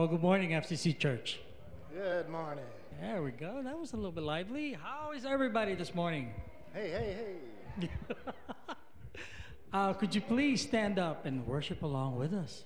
Well, good morning, FCC Church. Good morning. There we go. That was a little bit lively. How is everybody this morning? Hey, hey, hey. uh, could you please stand up and worship along with us?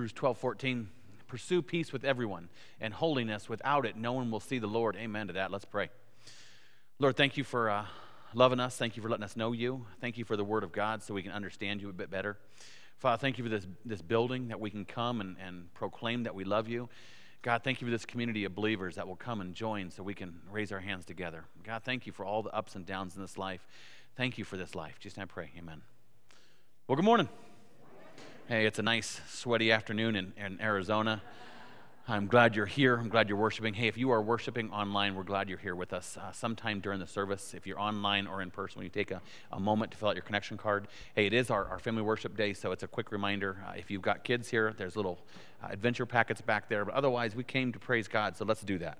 Hebrews 12, 14. Pursue peace with everyone and holiness. Without it, no one will see the Lord. Amen to that. Let's pray. Lord, thank you for uh, loving us. Thank you for letting us know you. Thank you for the Word of God so we can understand you a bit better. Father, thank you for this, this building that we can come and, and proclaim that we love you. God, thank you for this community of believers that will come and join so we can raise our hands together. God, thank you for all the ups and downs in this life. Thank you for this life. Just I pray. Amen. Well, good morning. Hey, it's a nice, sweaty afternoon in, in Arizona. I'm glad you're here. I'm glad you're worshiping. Hey, if you are worshiping online, we're glad you're here with us. Uh, sometime during the service, if you're online or in person, when you take a, a moment to fill out your connection card, hey, it is our, our family worship day, so it's a quick reminder. Uh, if you've got kids here, there's little uh, adventure packets back there. But otherwise, we came to praise God, so let's do that.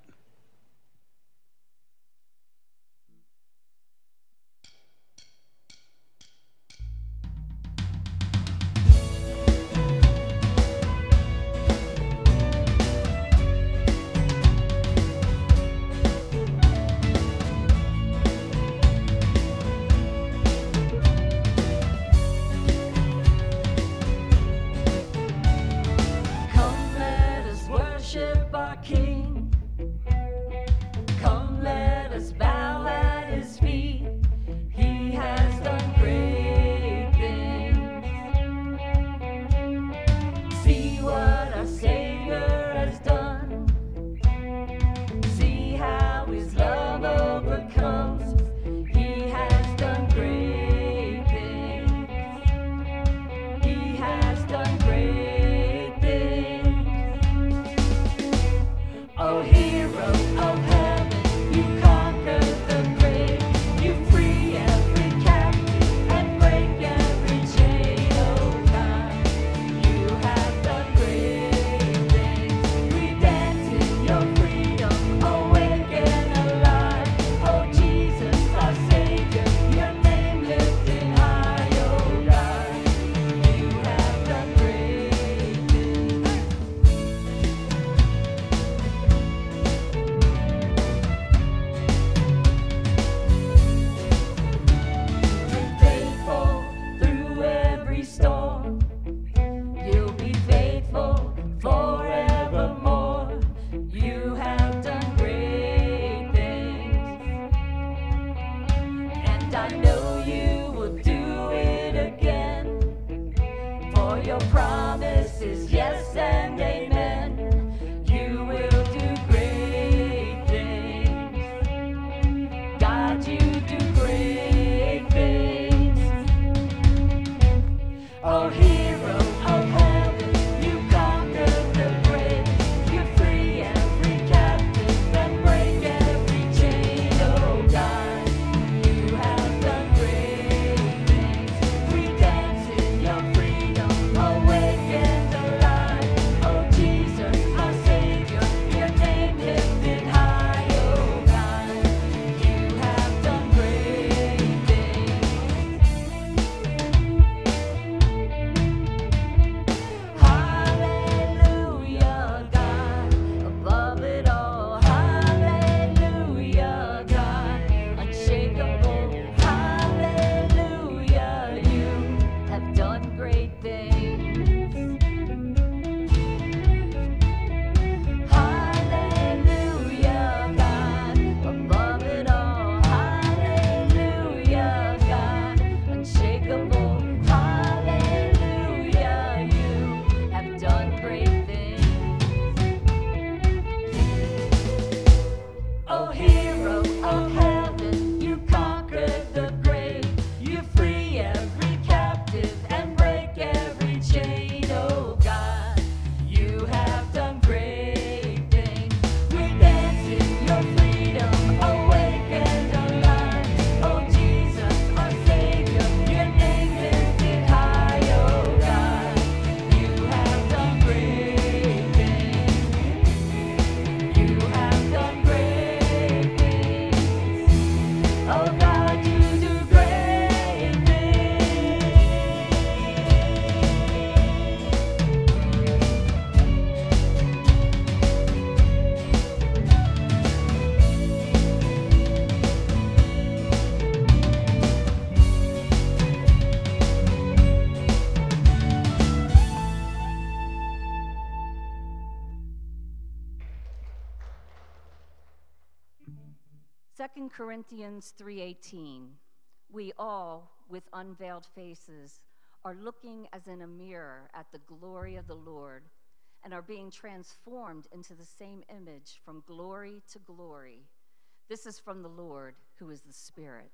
Corinthians 3:18, we all with unveiled faces are looking as in a mirror at the glory of the Lord and are being transformed into the same image from glory to glory. This is from the Lord who is the Spirit.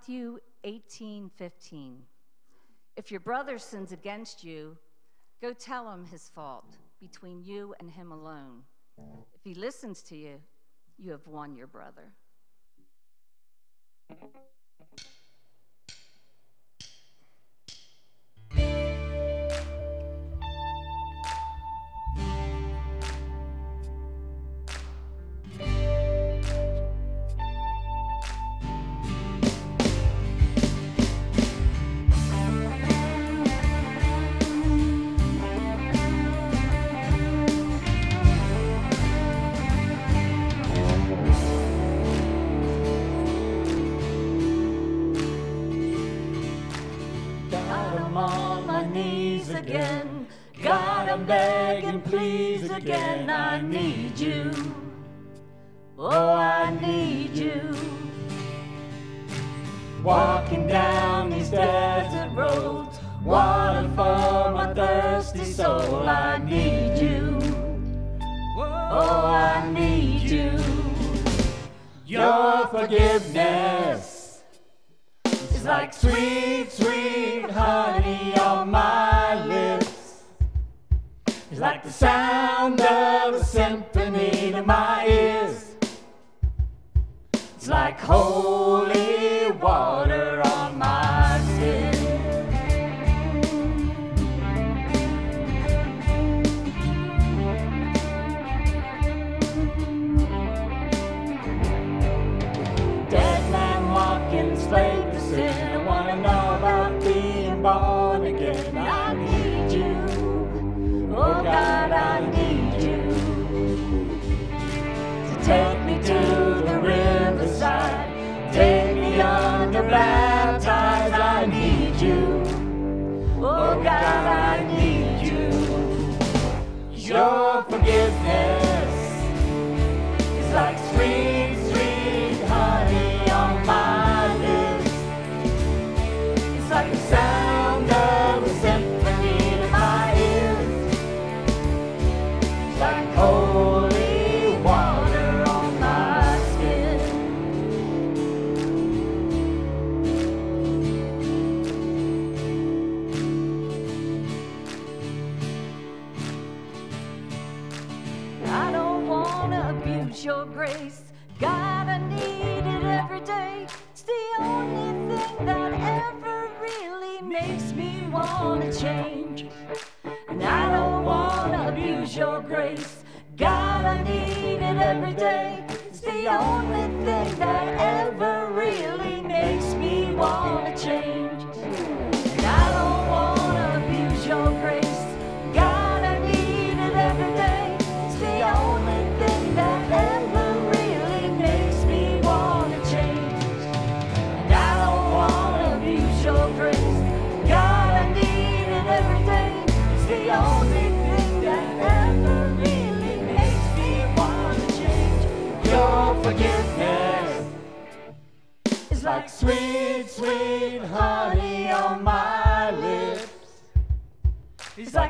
Matthew 18 15. If your brother sins against you, go tell him his fault between you and him alone. If he listens to you, you have won your brother. again. I need you. Oh, I need you. Walking down these desert roads, water for my thirsty soul. I need you. Oh, I need you. Your forgiveness is like sweet, sweet honey on my like the sound of a symphony to my ears. It's like holy water on my skin. Dead man walking, slave to sin. forgiveness.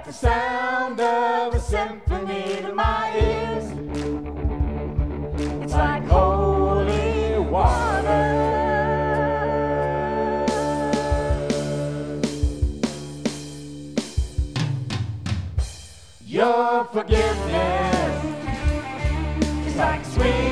like the sound of a symphony to my ears. It's like holy water. Your forgiveness is like sweet.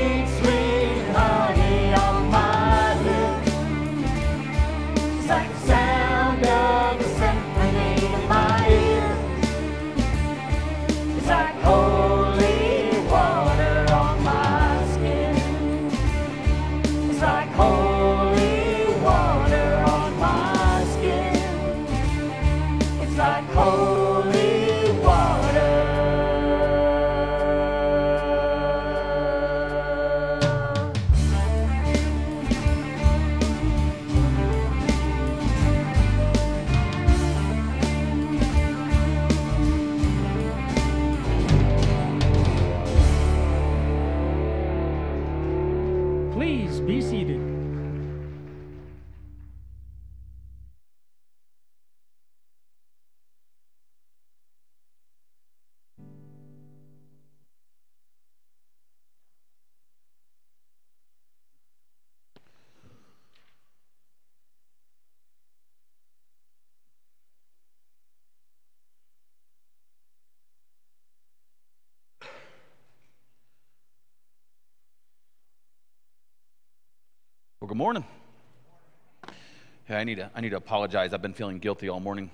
Need to, I need to apologize. I've been feeling guilty all morning.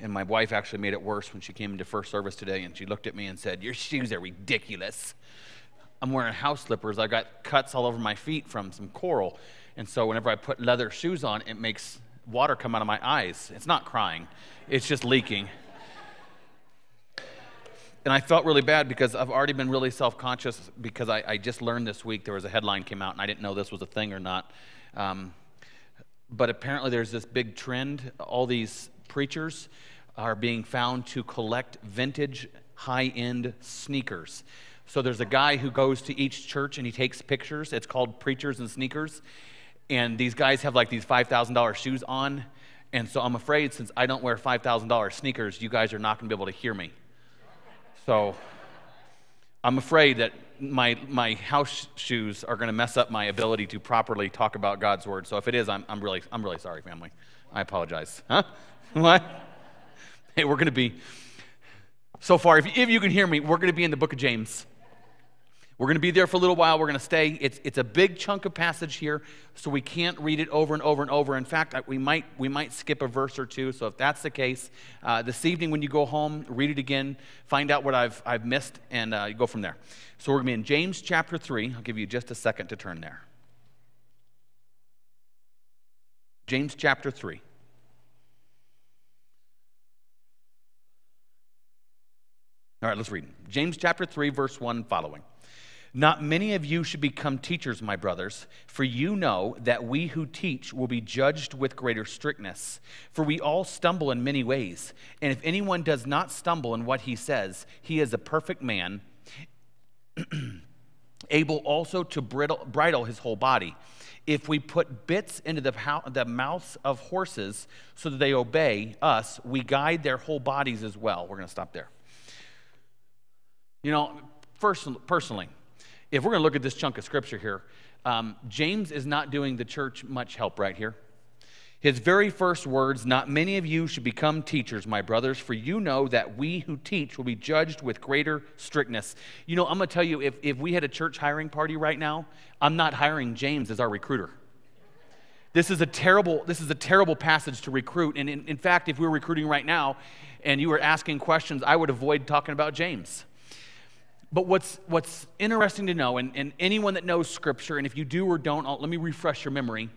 And my wife actually made it worse when she came into first service today and she looked at me and said, Your shoes are ridiculous. I'm wearing house slippers. I got cuts all over my feet from some coral. And so whenever I put leather shoes on, it makes water come out of my eyes. It's not crying, it's just leaking. And I felt really bad because I've already been really self conscious because I, I, just learned this week there was a headline came out and I didn't know this was a thing or not. Um, but apparently there's this big trend. All these preachers are being found to collect vintage high end sneakers. So there's a guy who goes to each church and he takes pictures. It's called Preachers and Sneakers. And these guys have like these $5,000 shoes on. And so I'm afraid since I don't wear $5,000 sneakers, you guys are not going to be able to hear me. So I'm afraid that my, my house shoes are going to mess up my ability to properly talk about God's word. So if it is, I'm, I'm, really, I'm really sorry, family. I apologize. Huh? What? Hey, we're going to be, so far, if, if you can hear me, we're going to be in the book of James. We're going to be there for a little while. We're going to stay. It's, it's a big chunk of passage here, so we can't read it over and over and over. In fact, we might, we might skip a verse or two. So if that's the case, uh, this evening when you go home, read it again, find out what I've, I've missed, and uh, go from there. So we're going to be in James chapter 3. I'll give you just a second to turn there. James chapter 3. All right, let's read. James chapter 3, verse 1 following. Not many of you should become teachers, my brothers, for you know that we who teach will be judged with greater strictness. For we all stumble in many ways, and if anyone does not stumble in what he says, he is a perfect man, able also to bridle, bridle his whole body. If we put bits into the, the mouths of horses so that they obey us, we guide their whole bodies as well. We're going to stop there. You know, first, personally, if we're going to look at this chunk of scripture here, um, James is not doing the church much help right here. His very first words, Not many of you should become teachers, my brothers, for you know that we who teach will be judged with greater strictness. You know, I'm going to tell you, if, if we had a church hiring party right now, I'm not hiring James as our recruiter. This is a terrible, this is a terrible passage to recruit. And in, in fact, if we were recruiting right now and you were asking questions, I would avoid talking about James. But what's, what's interesting to know, and, and anyone that knows Scripture, and if you do or don't, I'll, let me refresh your memory.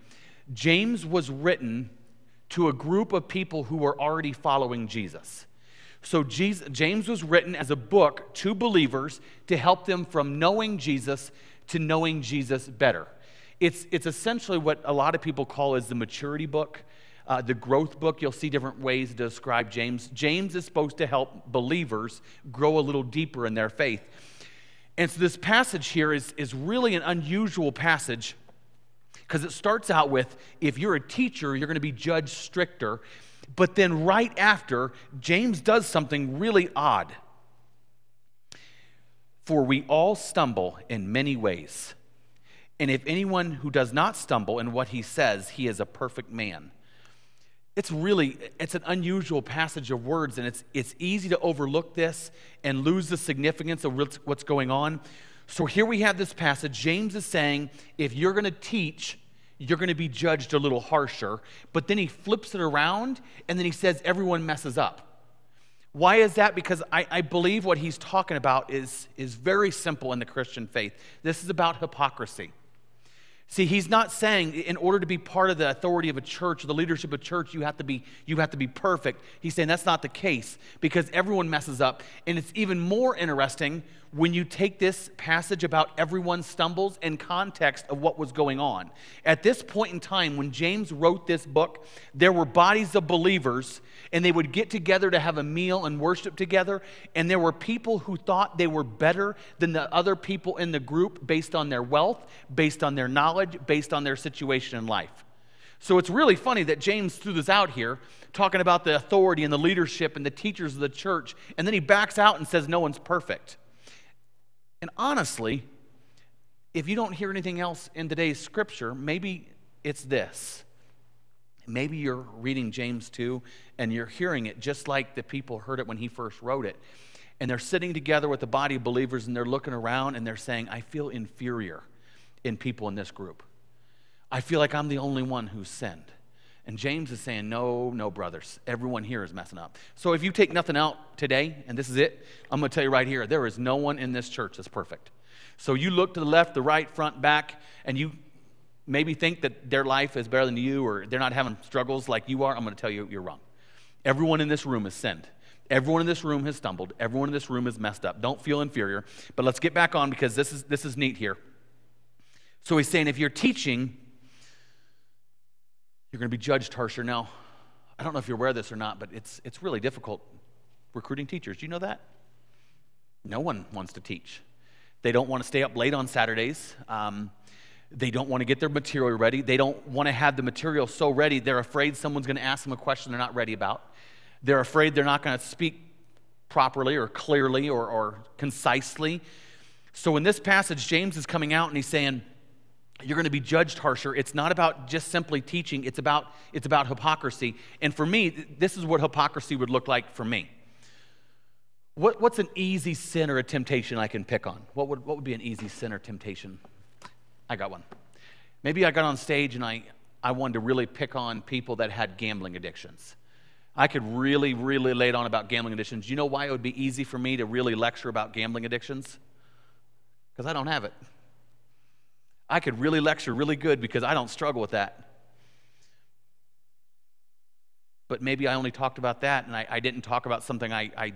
James was written to a group of people who were already following Jesus. So Jesus, James was written as a book to believers to help them from knowing Jesus to knowing Jesus better. It's, it's essentially what a lot of people call is the maturity book, uh, the growth book. You'll see different ways to describe James. James is supposed to help believers grow a little deeper in their faith. And so this passage here is, is really an unusual passage because it starts out with if you're a teacher, you're going to be judged stricter. But then right after, James does something really odd. For we all stumble in many ways. And if anyone who does not stumble in what he says, he is a perfect man it's really it's an unusual passage of words and it's it's easy to overlook this and lose the significance of what's going on. So here we have this passage. James is saying if you're going to teach you're going to be judged a little harsher. But then he flips it around and then he says everyone messes up. Why is that? Because i, I believe what he's talking about is, is very simple in the christian faith. This is about hypocrisy See, he's not saying in order to be part of the authority of a church, the leadership of a church, you have to be you have to be perfect. He's saying that's not the case because everyone messes up. And it's even more interesting when you take this passage about everyone stumbles in context of what was going on. At this point in time, when James wrote this book, there were bodies of believers, and they would get together to have a meal and worship together. And there were people who thought they were better than the other people in the group based on their wealth, based on their knowledge, based on their situation in life. So it's really funny that James threw this out here, talking about the authority and the leadership and the teachers of the church, and then he backs out and says no one's perfect. And honestly, if you don't hear anything else in today's scripture, maybe it's this. Maybe you're reading James 2 and you're hearing it just like the people heard it when he first wrote it. And they're sitting together with the body of believers and they're looking around and they're saying, I feel inferior in people in this group. I feel like I'm the only one who's sinned. And James is saying, No, no, brothers. Everyone here is messing up. So if you take nothing out today, and this is it, I'm going to tell you right here there is no one in this church that's perfect. So you look to the left, the right, front, back, and you maybe think that their life is better than you or they're not having struggles like you are. I'm going to tell you you're wrong. Everyone in this room has sinned. Everyone in this room has stumbled. Everyone in this room is messed up. Don't feel inferior. But let's get back on because this is, this is neat here. So he's saying if you're teaching, you're going to be judged harsher. Now, I don't know if you're aware of this or not, but it's, it's really difficult recruiting teachers. Do you know that? No one wants to teach. They don't want to stay up late on Saturdays. Um, they don't want to get their material ready. They don't want to have the material so ready, they're afraid someone's going to ask them a question they're not ready about. They're afraid they're not going to speak properly or clearly or, or concisely. So in this passage, James is coming out and he's saying, you're going to be judged harsher. It's not about just simply teaching, it's about, it's about hypocrisy. And for me, this is what hypocrisy would look like for me. What, what's an easy sin or a temptation I can pick on? What would, what would be an easy sin or temptation? I got one. Maybe I got on stage and I, I wanted to really pick on people that had gambling addictions. I could really, really lay it on about gambling addictions. You know why it would be easy for me to really lecture about gambling addictions? Because I don't have it. I could really lecture really good because I don't struggle with that. But maybe I only talked about that and I, I didn't talk about something I, I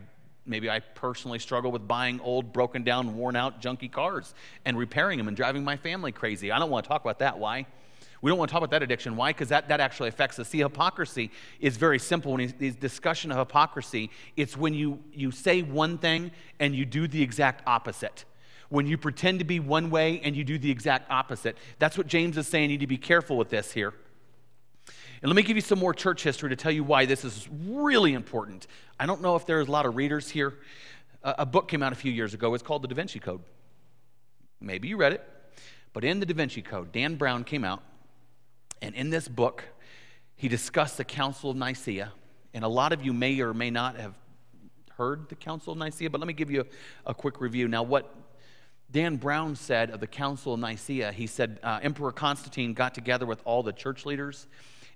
maybe I personally struggle with buying old, broken down, worn out, junky cars and repairing them and driving my family crazy. I don't want to talk about that. Why? We don't want to talk about that addiction. Why? Because that, that actually affects us. See, hypocrisy is very simple. When he's discussion of hypocrisy, it's when you, you say one thing and you do the exact opposite when you pretend to be one way and you do the exact opposite. That's what James is saying. You need to be careful with this here. And let me give you some more church history to tell you why this is really important. I don't know if there's a lot of readers here. A, book came out a few years ago. It's called The Da Vinci Code. Maybe you read it. But in the Da Vinci Code, Dan Brown came out, and in this book, he discussed the Council of Nicaea. And a lot of you may or may not have heard the Council of Nicaea, but let me give you a, a quick review. Now, what Dan Brown said of the Council of Nicaea, he said uh, Emperor Constantine got together with all the church leaders.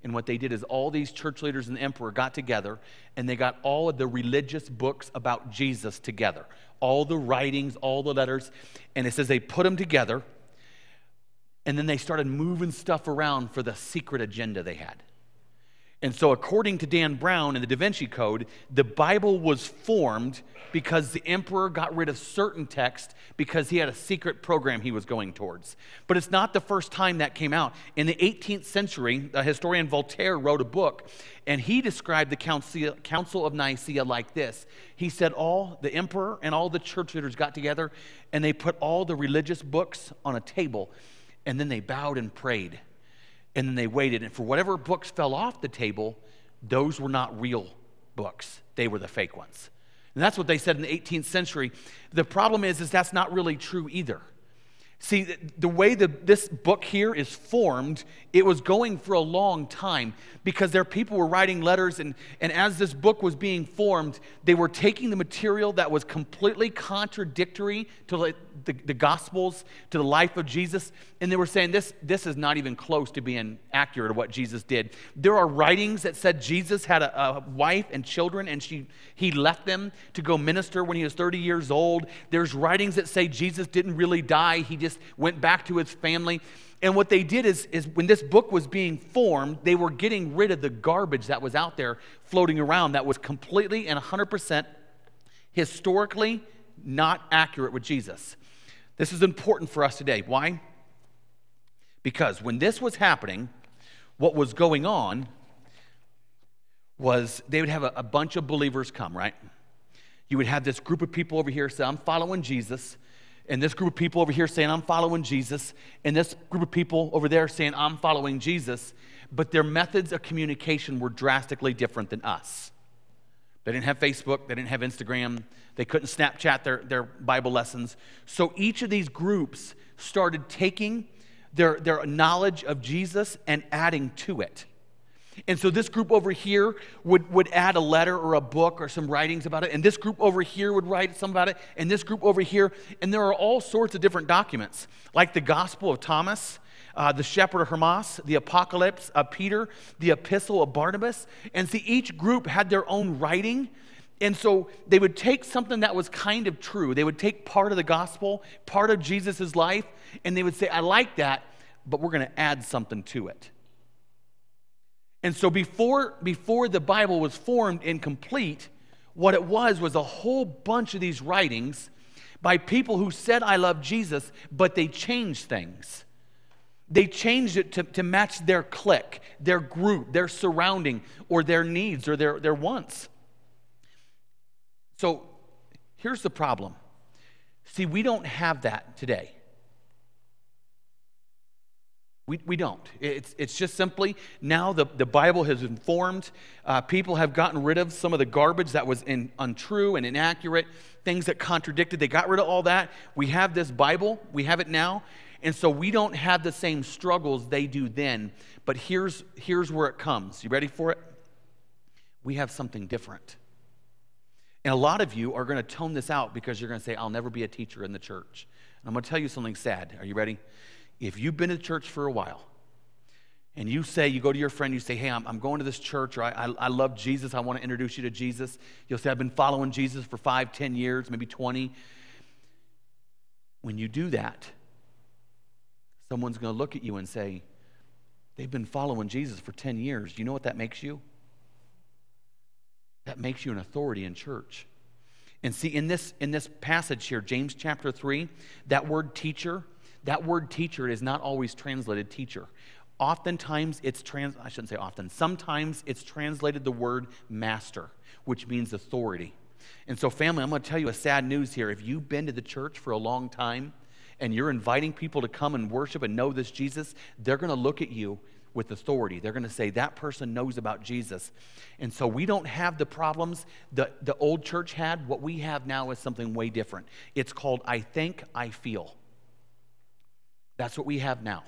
And what they did is all these church leaders and the emperor got together and they got all of the religious books about Jesus together. All the writings, all the letters. And it says they put them together and then they started moving stuff around for the secret agenda they had. And so, according to Dan Brown in the Da Vinci Code, the Bible was formed because the emperor got rid of certain text because he had a secret program he was going towards. But it's not the first time that came out. In the 18th century, the historian Voltaire wrote a book, and he described the Council, Council of Nicaea like this. He said, All the emperor and all the church leaders got together, and they put all the religious books on a table, and then they bowed and prayed and then they waited. And for whatever books fell off the table, those were not real books, they were the fake ones. And that's what they said in the 18th century. The problem is, is that's not really true either. See, the way the, this book here is formed, it was going for a long time because there people were writing letters, and, and as this book was being formed, they were taking the material that was completely contradictory to the, the, Gospels, to the life of Jesus, and they were saying this, this is not even close to being accurate of what Jesus did. There are writings that said Jesus had a, a wife and children, and she, he left them to go minister when he was 30 years old. There's writings that say Jesus didn't really die, he just went back to his family. And what they did is, is when this book was being formed, they were getting rid of the garbage that was out there floating around that was completely and 100% historically not accurate with Jesus. This is important for us today. Why? Because when this was happening, what was going on was they would have a, a bunch of believers come, right? You would have this group of people over here say, I'm following Jesus and this group of people over here saying, I'm following Jesus, and this group of people over there saying, I'm following Jesus, but their methods of communication were drastically different than us. They didn't have Facebook, they didn't have Instagram, they couldn't Snapchat their, their Bible lessons. So each of these groups started taking their, their knowledge of Jesus and adding to it. And so this group over here would, would add a letter or a book or some writings about it. And this group over here would write some about it. And this group over here. And there are all sorts of different documents, like the Gospel of Thomas. Uh, the shepherd of Hermas, the apocalypse of Peter, the epistle of Barnabas. And see, each group had their own writing. And so they would take something that was kind of true. They would take part of the gospel, part of Jesus' life, and they would say, I like that, but we're going to add something to it. And so before, before the Bible was formed and complete, what it was was a whole bunch of these writings by people who said, I love Jesus, but they changed things. They changed it to, to match their clique, their group, their surrounding, or their needs or their, their wants. So here's the problem. See, we don't have that today. We, we don't. It's, it's just simply now the, the Bible has informed. Uh, people have gotten rid of some of the garbage that was in, untrue and inaccurate, things that contradicted. They got rid of all that. We have this Bible, we have it now. And so we don't have the same struggles they do then. But here's, here's where it comes. You ready for it? We have something different. And a lot of you are going to tone this out because you're going to say, I'll never be a teacher in the church. And I'm going to tell you something sad. Are you ready? if you've been to church for a while and you say, you go to your friend, you say, hey, I'm, I'm going to this church, or I, I, I love Jesus, I want to introduce you to Jesus. You'll say, I've been following Jesus for five, ten years, maybe 20. When you do that, someone's going to look at you and say, they've been following Jesus for 10 years. You know what that makes you? That makes you an authority in church. And see, in this, in this passage here, James chapter 3, that word teacher, that word teacher is not always translated teacher. Oftentimes it's trans I shouldn't say often. Sometimes it's translated the word master, which means authority. And so family, I'm going to tell you a sad news here. If you've been to the church for a long time and you're inviting people to come and worship and know this Jesus, they're going to look at you with authority. They're going to say, that person knows about Jesus. And so we don't have the problems that the old church had. What we have now is something way different. It's called I think, I feel. That's what we have now.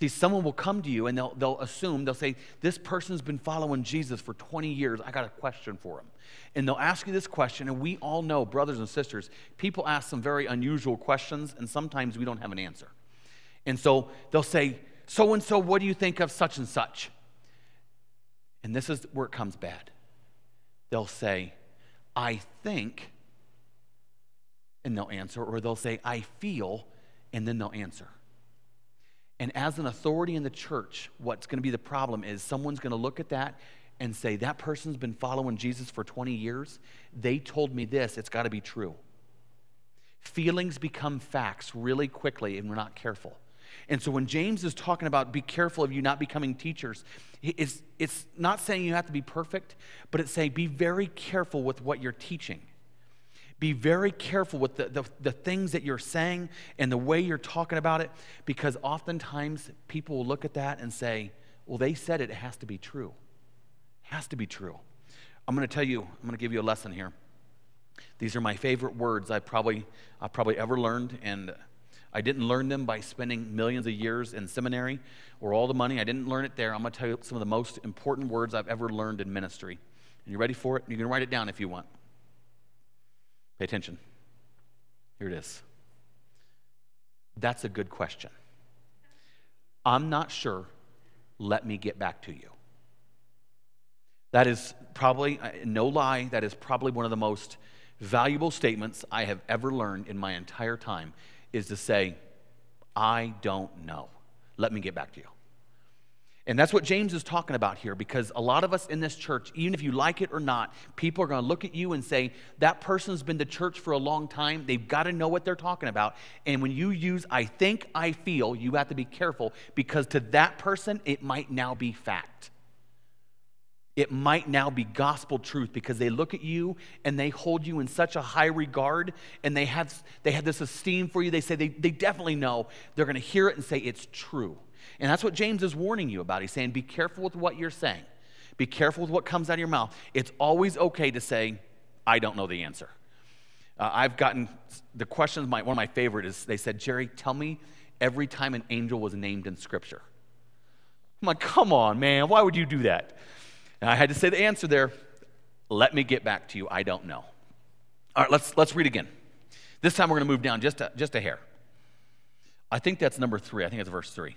See, someone will come to you and they'll, they'll assume, they'll say, This person's been following Jesus for 20 years. I got a question for him. And they'll ask you this question, and we all know, brothers and sisters, people ask some very unusual questions, and sometimes we don't have an answer. And so they'll say, So and so, what do you think of such and such? And this is where it comes bad. They'll say, I think, and they'll answer, or they'll say, I feel, and then they'll answer. And as an authority in the church, what's going to be the problem is someone's going to look at that and say, That person's been following Jesus for 20 years. They told me this, it's got to be true. Feelings become facts really quickly, and we're not careful. And so when James is talking about be careful of you not becoming teachers, it's, it's not saying you have to be perfect, but it's saying be very careful with what you're teaching. Be very careful with the, the, the, things that you're saying and the way you're talking about it, because oftentimes people will look at that and say, well, they said it, it has to be true. It has to be true. I'm going to tell you, I'm going to give you a lesson here. These are my favorite words I probably, I probably ever learned, and I didn't learn them by spending millions of years in seminary or all the money. I didn't learn it there. I'm going to tell you some of the most important words I've ever learned in ministry. And you ready for it? You can write it down if you want. Pay attention. Here it is. That's a good question. I'm not sure. Let me get back to you. That is probably, uh, no lie, that is probably one of the most valuable statements I have ever learned in my entire time is to say, I don't know. Let me get back to you. And that's what James is talking about here because a lot of us in this church, even if you like it or not, people are going to look at you and say, that person's been to church for a long time. They've got to know what they're talking about. And when you use I think, I feel, you have to be careful because to that person, it might now be fact. It might now be gospel truth because they look at you and they hold you in such a high regard and they have, they have this esteem for you. They say they, they definitely know. They're going to hear it and say it's true. And that's what James is warning you about. He's saying, be careful with what you're saying, be careful with what comes out of your mouth. It's always okay to say, I don't know the answer. Uh, I've gotten the questions, my, one of my favorite is they said, Jerry, tell me every time an angel was named in Scripture. I'm like, come on, man, why would you do that? And I had to say the answer there. Let me get back to you. I don't know. All right, let's, let's read again. This time we're going to move down just a, just a hair. I think that's number three. I think it's verse three.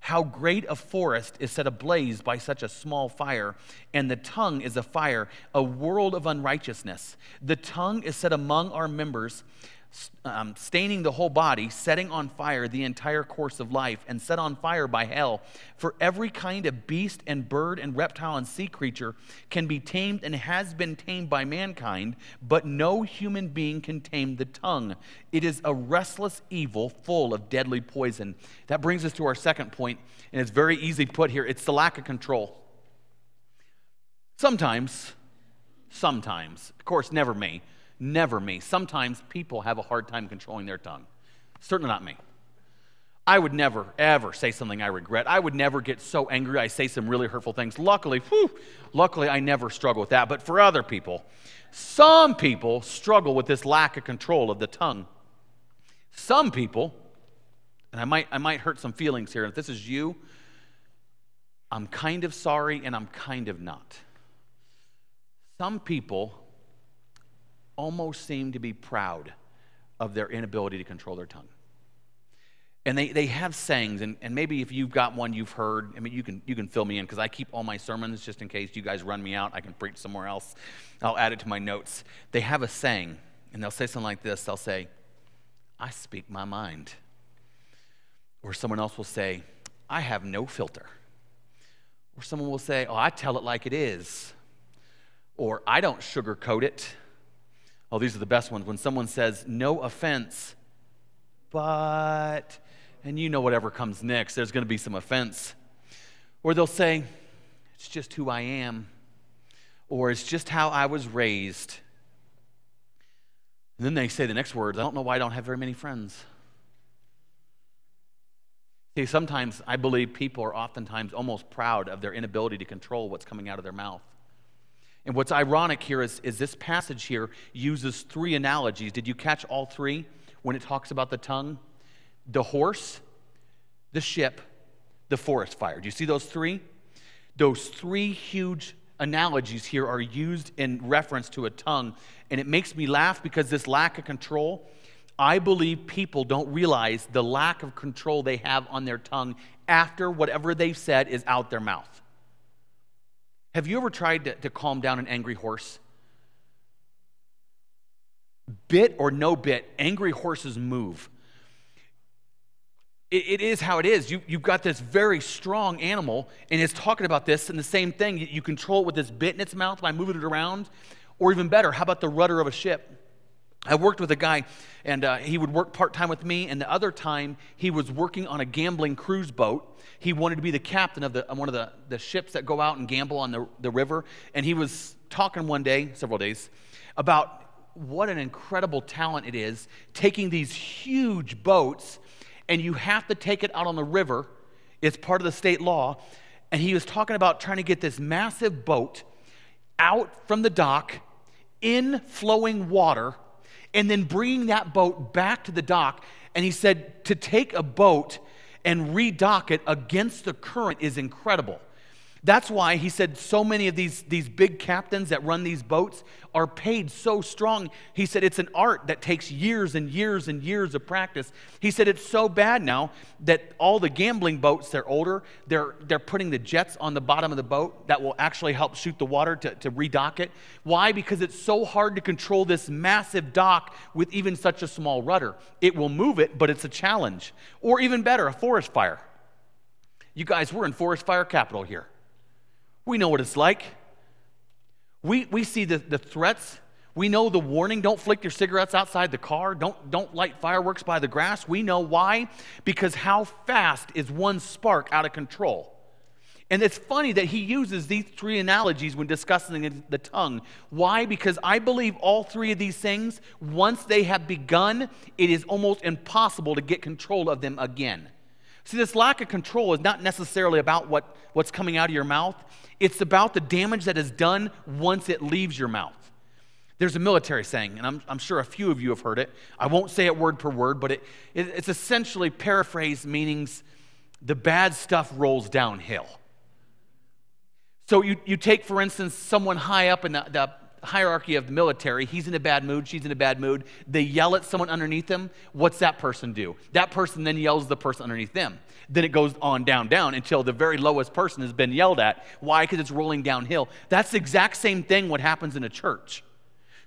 How great a forest is set ablaze by such a small fire, and the tongue is a fire, a world of unrighteousness. The tongue is set among our members, um, staining the whole body, setting on fire the entire course of life, and set on fire by hell. For every kind of beast and bird and reptile and sea creature can be tamed and has been tamed by mankind, but no human being can tame the tongue. It is a restless evil full of deadly poison. That brings us to our second point, and it's very easy to put here it's the lack of control. Sometimes, sometimes, of course, never me, never me. Sometimes people have a hard time controlling their tongue. Certainly not me. I would never, ever say something I regret. I would never get so angry I say some really hurtful things. Luckily, whew, luckily I never struggle with that. But for other people, some people struggle with this lack of control of the tongue. Some people, and I might, I might hurt some feelings here. If this is you, I'm kind of sorry and I'm kind of not. Some people almost seem to be proud of their inability to control their tongue. And they, they have sayings, and, and maybe if you've got one you've heard, I mean, you can, you can fill me in because I keep all my sermons just in case you guys run me out. I can preach somewhere else. I'll add it to my notes. They have a saying, and they'll say something like this They'll say, I speak my mind. Or someone else will say, I have no filter. Or someone will say, Oh, I tell it like it is. Or I don't sugarcoat it. Oh, these are the best ones. When someone says, No offense, but, and you know whatever comes next, there's going to be some offense. Or they'll say, It's just who I am. Or it's just how I was raised. And then they say the next words, I don't know why I don't have very many friends. See, sometimes I believe people are oftentimes almost proud of their inability to control what's coming out of their mouth. And what's ironic here is, is this passage here uses three analogies. Did you catch all three when it talks about the tongue? The horse, the ship, the forest fire. Do you see those three? Those three huge analogies here are used in reference to a tongue. And it makes me laugh because this lack of control, I believe people don't realize the lack of control they have on their tongue after whatever they've said is out their mouth. Have you ever tried to, to calm down an angry horse? Bit or no bit, angry horses move. It, it is how it is. You, you've got this very strong animal, and it's talking about this, and the same thing. You, you control it with this bit in its mouth by moving it around. Or even better, how about the rudder of a ship? I worked with a guy, and uh, he would work part time with me, and the other time he was working on a gambling cruise boat. He wanted to be the captain of the, one of the, the ships that go out and gamble on the, the river. And he was talking one day, several days, about what an incredible talent it is taking these huge boats, and you have to take it out on the river. It's part of the state law. And he was talking about trying to get this massive boat out from the dock in flowing water and then bringing that boat back to the dock. And he said to take a boat and redock it against the current is incredible. That's why he said so many of these, these big captains that run these boats are paid so strong. He said it's an art that takes years and years and years of practice. He said it's so bad now that all the gambling boats, they're older, they're, they're putting the jets on the bottom of the boat that will actually help shoot the water to, to redock it. Why? Because it's so hard to control this massive dock with even such a small rudder. It will move it, but it's a challenge. Or even better, a forest fire. You guys, we're in forest fire capital here. We know what it's like. We, we see the, the threats. We know the warning don't flick your cigarettes outside the car. Don't, don't light fireworks by the grass. We know why. Because how fast is one spark out of control? And it's funny that he uses these three analogies when discussing the tongue. Why? Because I believe all three of these things, once they have begun, it is almost impossible to get control of them again. See, this lack of control is not necessarily about what, what's coming out of your mouth, it's about the damage that is done once it leaves your mouth. There's a military saying, and I'm, I'm sure a few of you have heard it. I won't say it word per word, but it, it, it's essentially paraphrased meanings the bad stuff rolls downhill. So you, you take, for instance, someone high up in the, the hierarchy of the military, he's in a bad mood, she's in a bad mood. They yell at someone underneath them. What's that person do? That person then yells the person underneath them. Then it goes on down, down until the very lowest person has been yelled at. Why? Because it's rolling downhill. That's the exact same thing what happens in a church.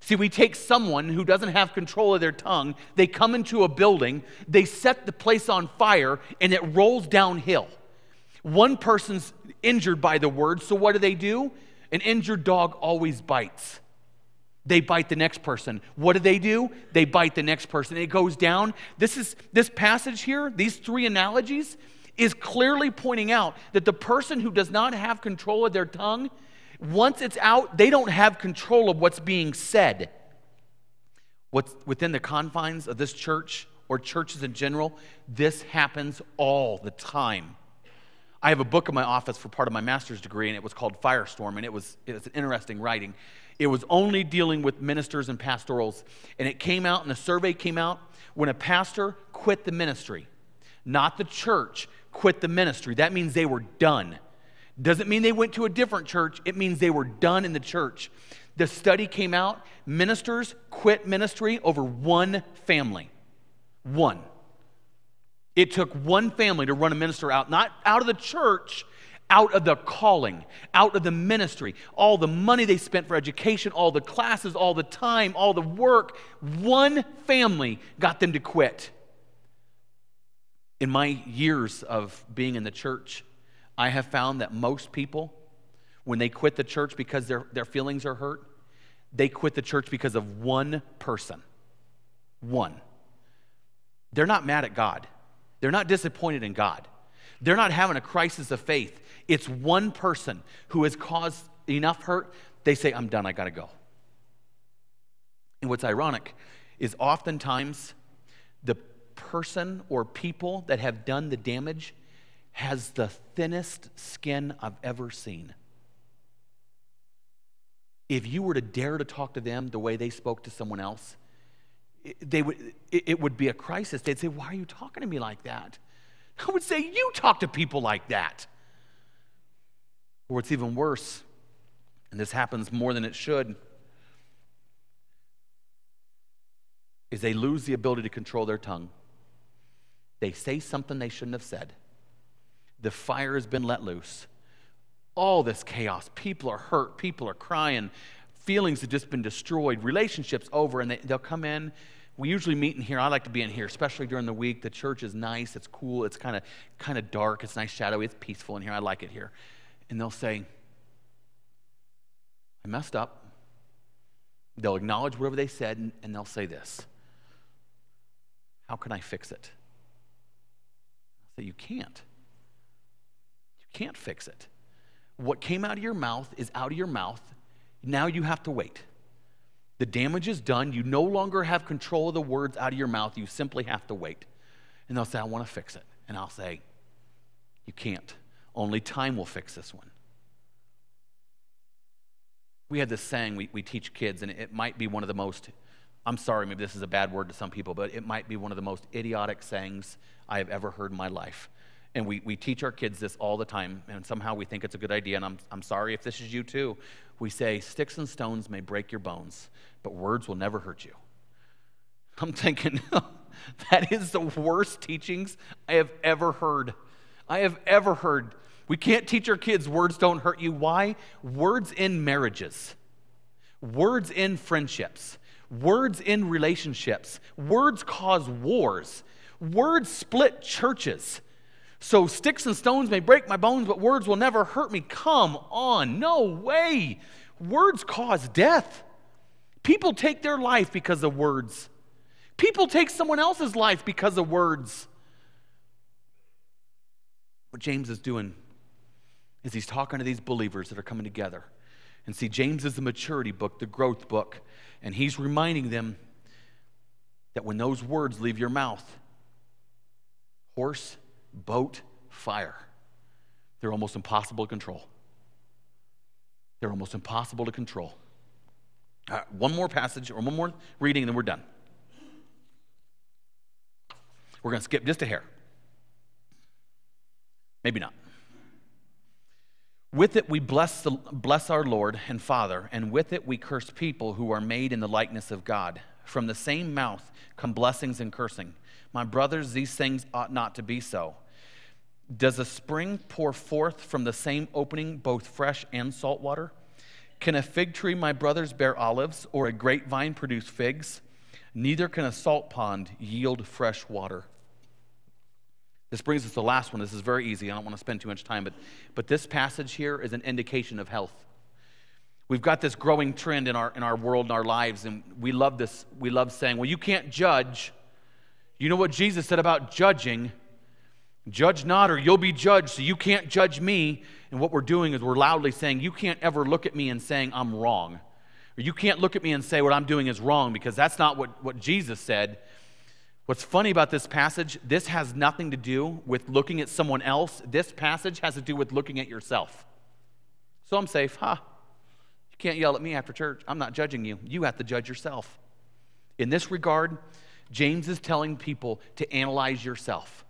See, we take someone who doesn't have control of their tongue, they come into a building, they set the place on fire, and it rolls downhill. One person's injured by the word, so what do they do? An injured dog always bites. They bite the next person. What do they do? They bite the next person. It goes down. This is this passage here, these three analogies is clearly pointing out that the person who does not have control of their tongue once it's out, they don't have control of what's being said. What's within the confines of this church or churches in general, this happens all the time. I have a book in my office for part of my master's degree, and it was called Firestorm, and it was, it was an interesting writing. It was only dealing with ministers and pastorals, and it came out, and the survey came out when a pastor quit the ministry, not the church, quit the ministry. That means they were done. Doesn't mean they went to a different church, it means they were done in the church. The study came out ministers quit ministry over one family. One. It took one family to run a minister out, not out of the church, out of the calling, out of the ministry. All the money they spent for education, all the classes, all the time, all the work. One family got them to quit. In my years of being in the church, I have found that most people, when they quit the church because their, their feelings are hurt, they quit the church because of one person. One. They're not mad at God. They're not disappointed in God. They're not having a crisis of faith. It's one person who has caused enough hurt, they say, I'm done, I gotta go. And what's ironic is oftentimes the person or people that have done the damage has the thinnest skin I've ever seen. If you were to dare to talk to them the way they spoke to someone else, they would, it would be a crisis. They'd say, Why are you talking to me like that? I would say, You talk to people like that. Or what's even worse, and this happens more than it should, is they lose the ability to control their tongue. They say something they shouldn't have said. The fire has been let loose. All this chaos. People are hurt. People are crying. Feelings have just been destroyed. Relationships over, and they, they'll come in. We usually meet in here. I like to be in here, especially during the week. The church is nice. It's cool. It's kind of kind of dark. It's nice, shadowy. It's peaceful in here. I like it here. And they'll say, "I messed up." They'll acknowledge whatever they said, and, and they'll say this: "How can I fix it?" I'll say, "You can't." You can't fix it. What came out of your mouth is out of your mouth. Now you have to wait. The damage is done. You no longer have control of the words out of your mouth. You simply have to wait. And they'll say, I want to fix it. And I'll say, You can't. Only time will fix this one. We have this saying we, we teach kids, and it might be one of the most, I'm sorry, maybe this is a bad word to some people, but it might be one of the most idiotic sayings I have ever heard in my life. And we, we teach our kids this all the time, and somehow we think it's a good idea. And I'm, I'm sorry if this is you too. We say, Sticks and stones may break your bones, but words will never hurt you. I'm thinking, that is the worst teachings I have ever heard. I have ever heard. We can't teach our kids words don't hurt you. Why? Words in marriages, words in friendships, words in relationships, words cause wars, words split churches. So sticks and stones may break my bones, but words will never hurt me. Come on, no way. Words cause death. People take their life because of words. People take someone else's life because of words. What James is doing is he's talking to these believers that are coming together. And see, James is the maturity book, the growth book, and he's reminding them that when those words leave your mouth, horse, boat fire. They're almost impossible to control. They're almost impossible to control. One more passage or one more reading, and then we're done. We're going to skip just a hair. Maybe not. With it we bless, the, bless our Lord and Father, and with it we curse people who are made in the likeness of God. From the same mouth come blessings and cursing. My brothers, these things ought not to be so. Does a spring pour forth from the same opening both fresh and salt water? Can a fig tree, my brothers, bear olives, or a grapevine produce figs? Neither can a salt pond yield fresh water. This brings us to the last one. This is very easy. I don't want to spend too much time, but, but this passage here is an indication of health. We've got this growing trend in our, in our world in our lives, and we love this. We love saying, well, you can't judge. You know what Jesus said about judging? Judge not, or you'll be judged, so you can't judge me. And what we're doing is we're loudly saying, You can't ever look at me and saying I'm wrong. Or you can't look at me and say what I'm doing is wrong because that's not what, what Jesus said. What's funny about this passage, this has nothing to do with looking at someone else. This passage has to do with looking at yourself. So I'm safe. Ha. Huh. You can't yell at me after church. I'm not judging you. You have to judge yourself. In this regard, James is telling people to analyze yourself.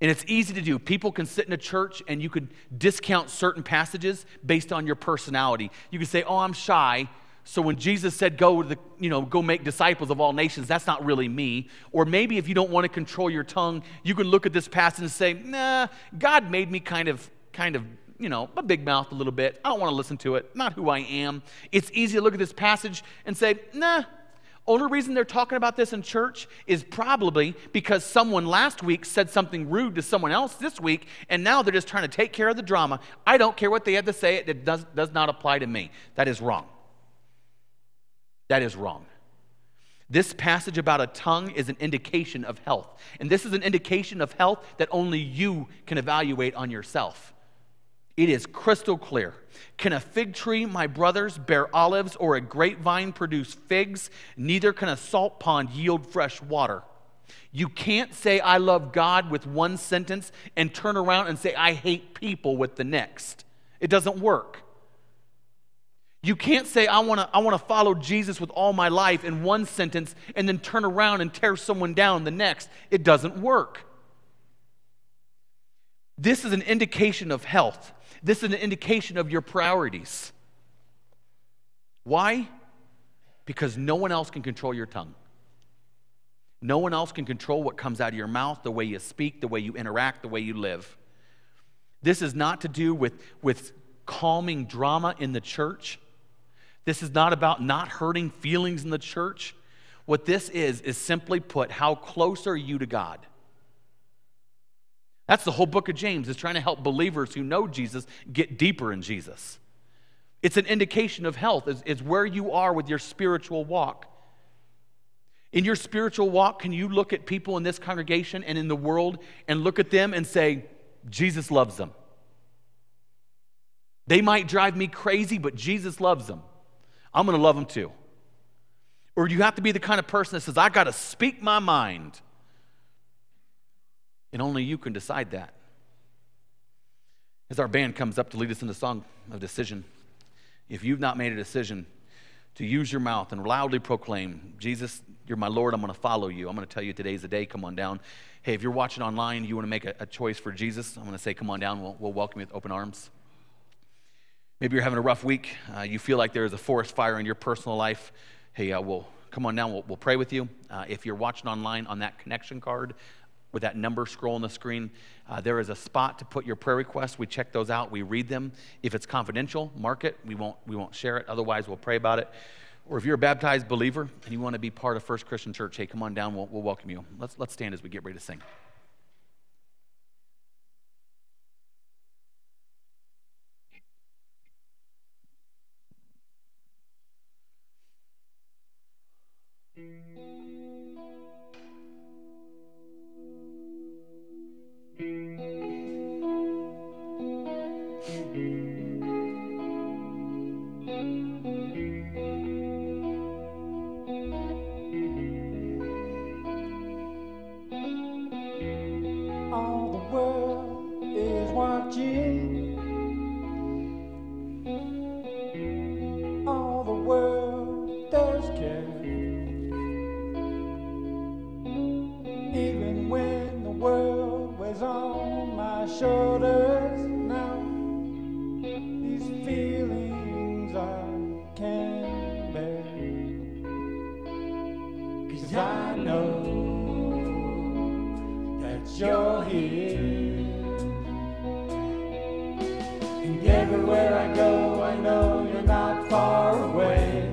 And it's easy to do. People can sit in a church and you could discount certain passages based on your personality. You could say, "Oh, I'm shy." So when Jesus said, go, to the, you know, go make disciples of all nations, that's not really me. Or maybe if you don't want to control your tongue, you can look at this passage and say, nah, God made me kind of, kind of, you know, a big mouth a little bit. I don't want to listen to it. Not who I am. It's easy to look at this passage and say, nah. Only reason they're talking about this in church is probably because someone last week said something rude to someone else this week, and now they're just trying to take care of the drama. I don't care what they had to say, it does, does not apply to me. That is wrong. That is wrong. This passage about a tongue is an indication of health. And this is an indication of health that only you can evaluate on yourself. It is crystal clear. Can a fig tree, my brothers, bear olives, or a grapevine produce figs? Neither can a salt pond yield fresh water. You can't say, I love God with one sentence and turn around and say, I hate people with the next. It doesn't work. You can't say, I want to I wanna follow Jesus with all my life in one sentence and then turn around and tear someone down the next. It doesn't work. This is an indication of health. This is an indication of your priorities. Why? Because no one else can control your tongue. No one else can control what comes out of your mouth, the way you speak, the way you interact, the way you live. This is not to do with, with calming drama in the church. This is not about not hurting feelings in the church. What this is, is simply put, how close are you to God? That's the whole book of James, is trying to help believers who know Jesus get deeper in Jesus. It's an indication of health, is, is where you are with your spiritual walk. In your spiritual walk, can you look at people in this congregation and in the world and look at them and say, Jesus loves them? They might drive me crazy, but Jesus loves them. I'm going to love them too. Or you have to be the kind of person that says, I got to speak my mind. And only you can decide that. As our band comes up to lead us in the song of decision, if you've not made a decision to use your mouth and loudly proclaim, Jesus, you're my Lord, I'm going to follow you. I'm going to tell you today's the day, come on down. Hey, if you're watching online, you want to make a, a choice for Jesus, I'm going to say, come on down, we'll, we'll welcome you with open arms. Maybe you're having a rough week. Uh, you feel like there is a forest fire in your personal life. Hey, uh, we'll come on down. We'll, we'll pray with you. Uh, if you're watching online on that connection card with that number scroll on the screen, uh, there is a spot to put your prayer requests. We check those out. We read them. If it's confidential, mark it. We won't, we won't share it. Otherwise, we'll pray about it. Or if you're a baptized believer and you want to be part of First Christian Church, hey, come on down. We'll, we'll welcome you. Let's, let's stand as we get ready to sing. And everywhere I go, I know you're not far away.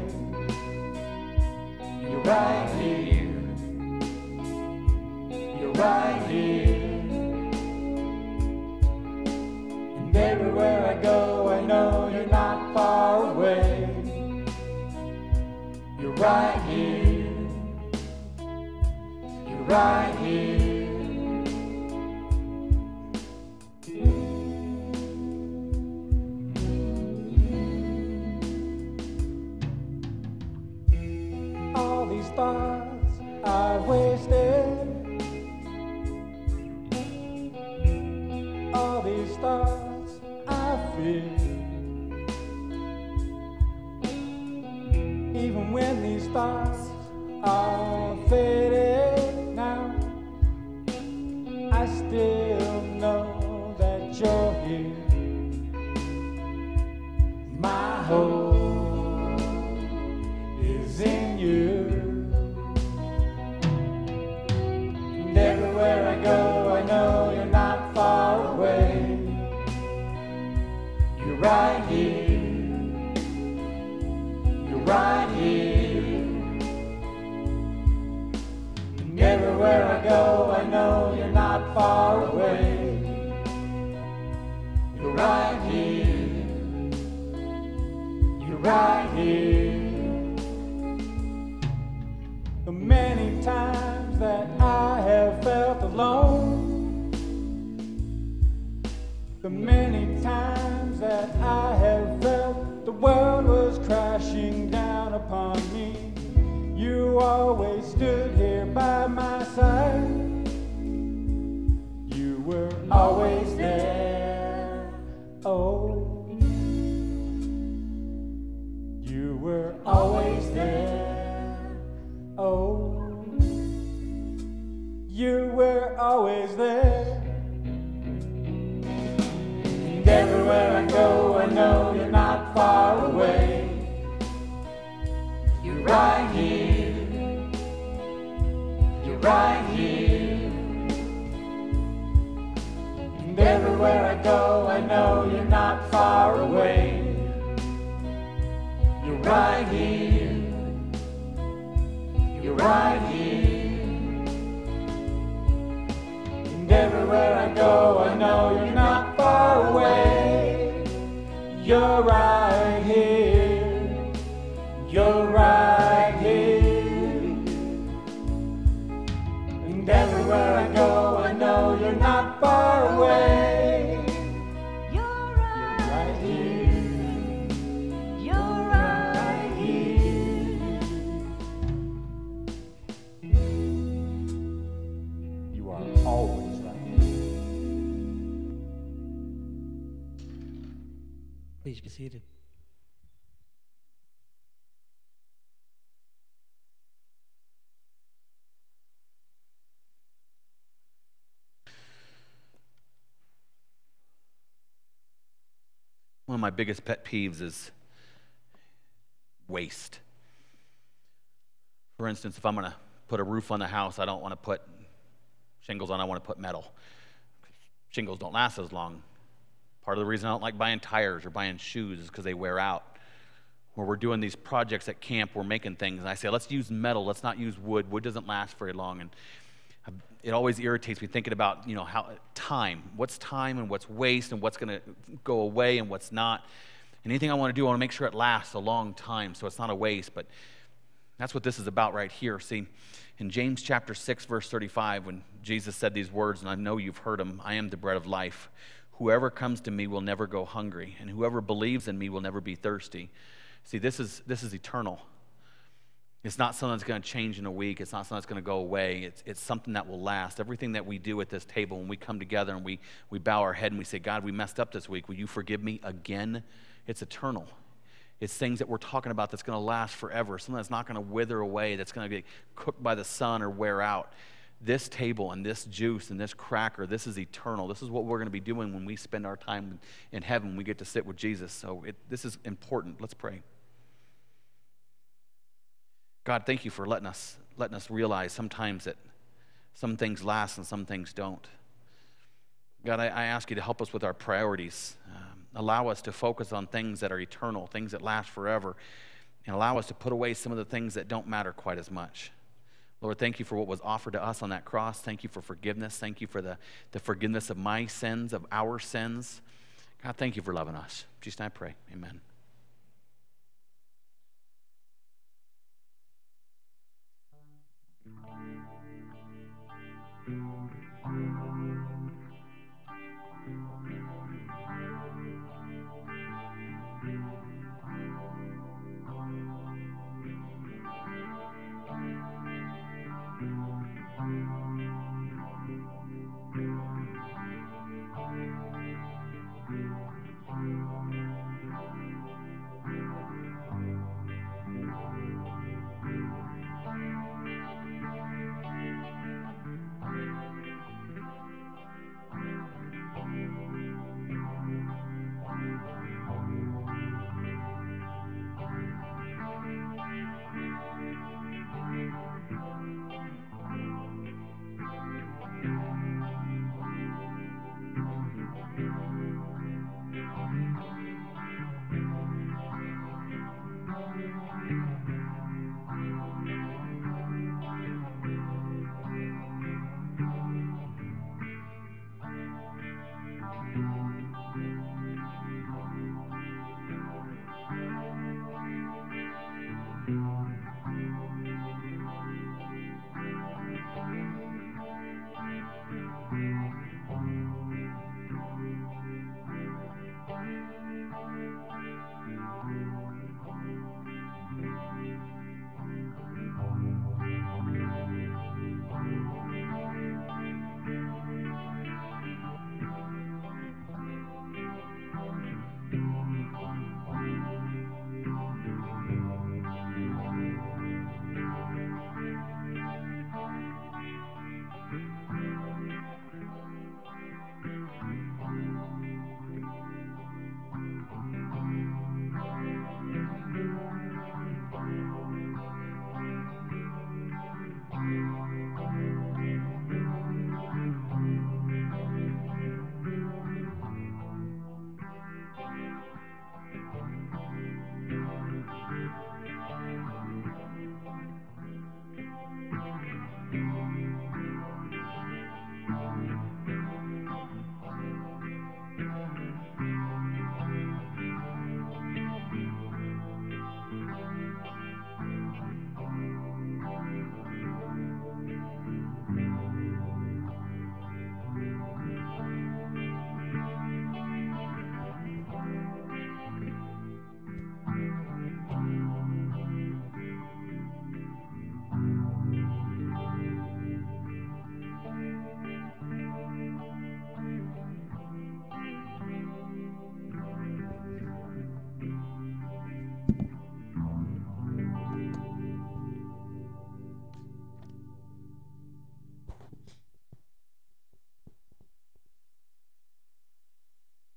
You're right here. You're right here. And everywhere I go, I know you're not far away. You're right here. You're right here. Always there. And everywhere I go, I know you're not far away. You're right here. You're right here. And everywhere I go, I know you're not far away. You're right here. You're right here. Everywhere I go, I know you're not far away. You're right here. You're right Seated. One of my biggest pet peeves is waste. For instance, if I'm going to put a roof on the house, I don't want to put shingles on, I want to put metal. Shingles don't last as long. Part of the reason I don't like buying tires or buying shoes is because they wear out. Where we're doing these projects at camp, we're making things, and I say, let's use metal, let's not use wood. Wood doesn't last very long. And it always irritates me thinking about, you know, how time. What's time and what's waste and what's going to go away and what's not. Anything I want to do, I want to make sure it lasts a long time so it's not a waste. But that's what this is about right here. See, in James chapter 6, verse 35, when Jesus said these words, and I know you've heard them I am the bread of life. Whoever comes to me will never go hungry, and whoever believes in me will never be thirsty. See, this is, this is eternal. It's not something that's going to change in a week. It's not something that's going to go away. It's, it's something that will last. Everything that we do at this table, when we come together and we, we bow our head and we say, God, we messed up this week. Will you forgive me again? It's eternal. It's things that we're talking about that's going to last forever, something that's not going to wither away, that's going to get cooked by the sun or wear out. This table and this juice and this cracker, this is eternal. This is what we're going to be doing when we spend our time in heaven. We get to sit with Jesus. So it, this is important. Let's pray. God, thank you for letting us, letting us realize sometimes that some things last and some things don't. God, I, I ask you to help us with our priorities. Um, allow us to focus on things that are eternal, things that last forever, and allow us to put away some of the things that don't matter quite as much. Lord, thank you for what was offered to us on that cross. Thank you for forgiveness. Thank you for the, the forgiveness of my sins, of our sins. God, thank you for loving us. Jesus, I pray. Amen.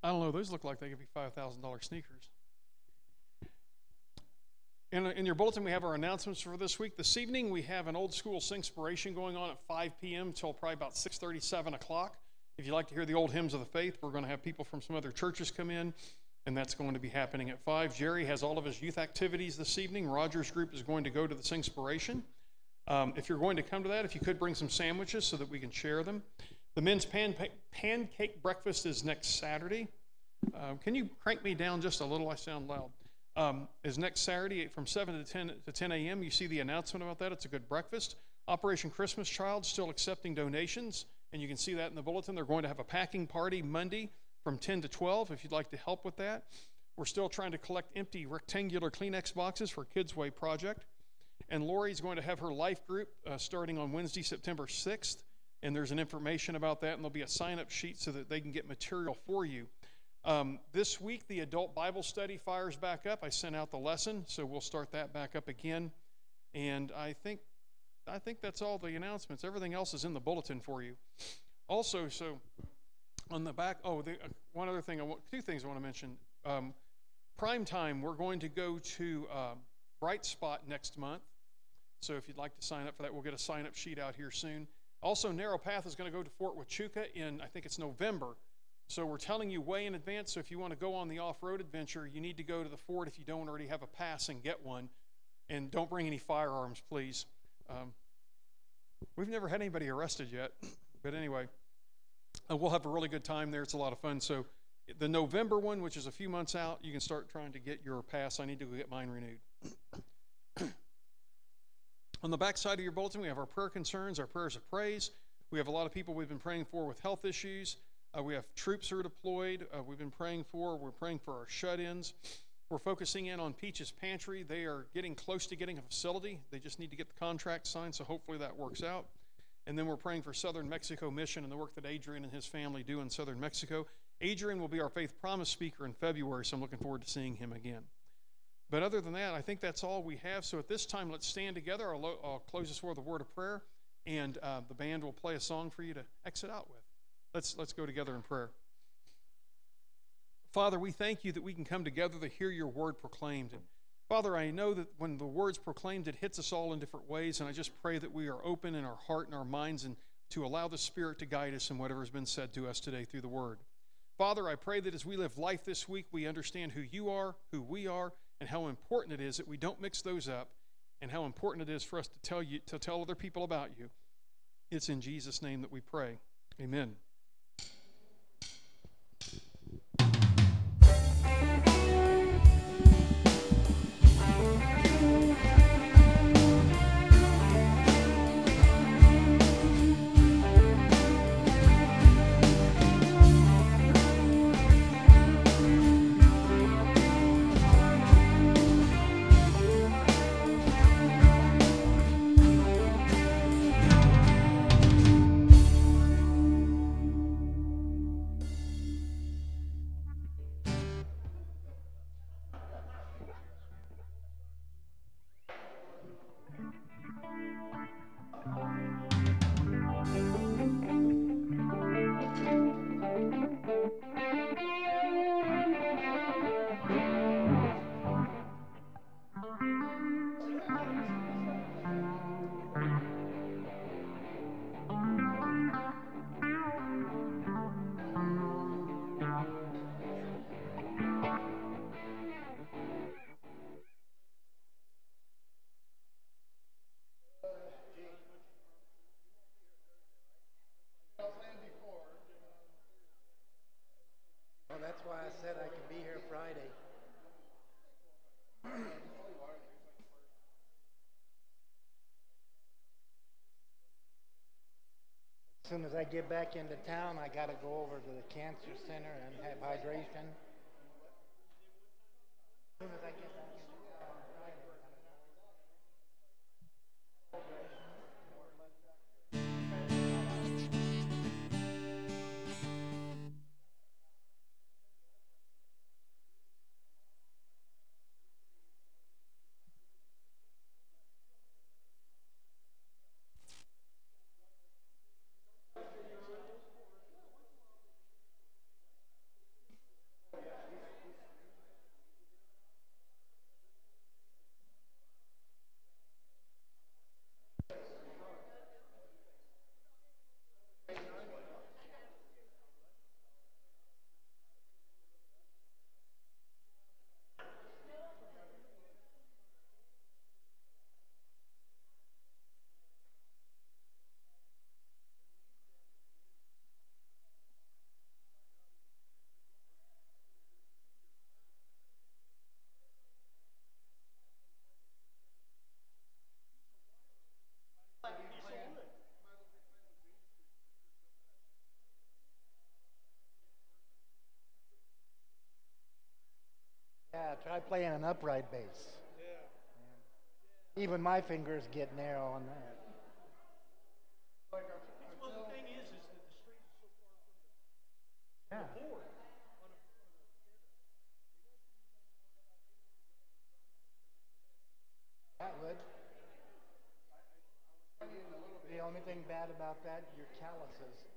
I don't know. Those look like they could be five thousand dollars sneakers. In, in your bulletin, we have our announcements for this week. This evening, we have an old school Singspiration going on at 5 p.m. until probably about 6:30, 7 o'clock. If you'd like to hear the old hymns of the faith, we're going to have people from some other churches come in, and that's going to be happening at 5. Jerry has all of his youth activities this evening. Roger's group is going to go to the Singspiration. Um, if you're going to come to that, if you could bring some sandwiches so that we can share them. The men's pan- pancake breakfast is next Saturday. Uh, can you crank me down just a little? I sound loud. Um, is next Saturday from 7 to 10 to 10 a.m. You see the announcement about that. It's a good breakfast. Operation Christmas Child still accepting donations, and you can see that in the bulletin. They're going to have a packing party Monday from 10 to 12 if you'd like to help with that. We're still trying to collect empty rectangular Kleenex boxes for Kids Way Project. And Lori's going to have her life group uh, starting on Wednesday, September 6th. And there's an information about that, and there'll be a sign up sheet so that they can get material for you. Um, this week, the adult Bible study fires back up. I sent out the lesson, so we'll start that back up again. And I think I think that's all the announcements. Everything else is in the bulletin for you. Also, so on the back, oh, the, uh, one other thing, I want, two things I want to mention. Um, prime time, we're going to go to uh, Bright Spot next month. So if you'd like to sign up for that, we'll get a sign up sheet out here soon. Also, Narrow Path is going to go to Fort Huachuca in, I think it's November. So we're telling you way in advance. So if you want to go on the off road adventure, you need to go to the fort if you don't already have a pass and get one. And don't bring any firearms, please. Um, we've never had anybody arrested yet. But anyway, uh, we'll have a really good time there. It's a lot of fun. So the November one, which is a few months out, you can start trying to get your pass. I need to go get mine renewed. On the back side of your bulletin, we have our prayer concerns, our prayers of praise. We have a lot of people we've been praying for with health issues. Uh, we have troops who are deployed. Uh, we've been praying for. We're praying for our shut-ins. We're focusing in on Peach's Pantry. They are getting close to getting a facility. They just need to get the contract signed, so hopefully that works out. And then we're praying for Southern Mexico Mission and the work that Adrian and his family do in Southern Mexico. Adrian will be our Faith Promise speaker in February, so I'm looking forward to seeing him again. But other than that, I think that's all we have. So at this time, let's stand together. I'll, lo- I'll close this with a word of prayer, and uh, the band will play a song for you to exit out with. Let's, let's go together in prayer. Father, we thank you that we can come together to hear your word proclaimed. And Father, I know that when the word's proclaimed, it hits us all in different ways, and I just pray that we are open in our heart and our minds and to allow the Spirit to guide us in whatever has been said to us today through the word. Father, I pray that as we live life this week, we understand who you are, who we are, and how important it is that we don't mix those up, and how important it is for us to tell you to tell other people about you. It's in Jesus' name that we pray. Amen. That's why I said I could be here Friday. As soon as I get back into town, I gotta go over to the cancer center and have hydration. As soon as I get playing an upright bass. Yeah. Even my fingers get narrow on that. Well, the thing is, is that the street so far from Yeah. the board. That would. only thing bad about that, your calluses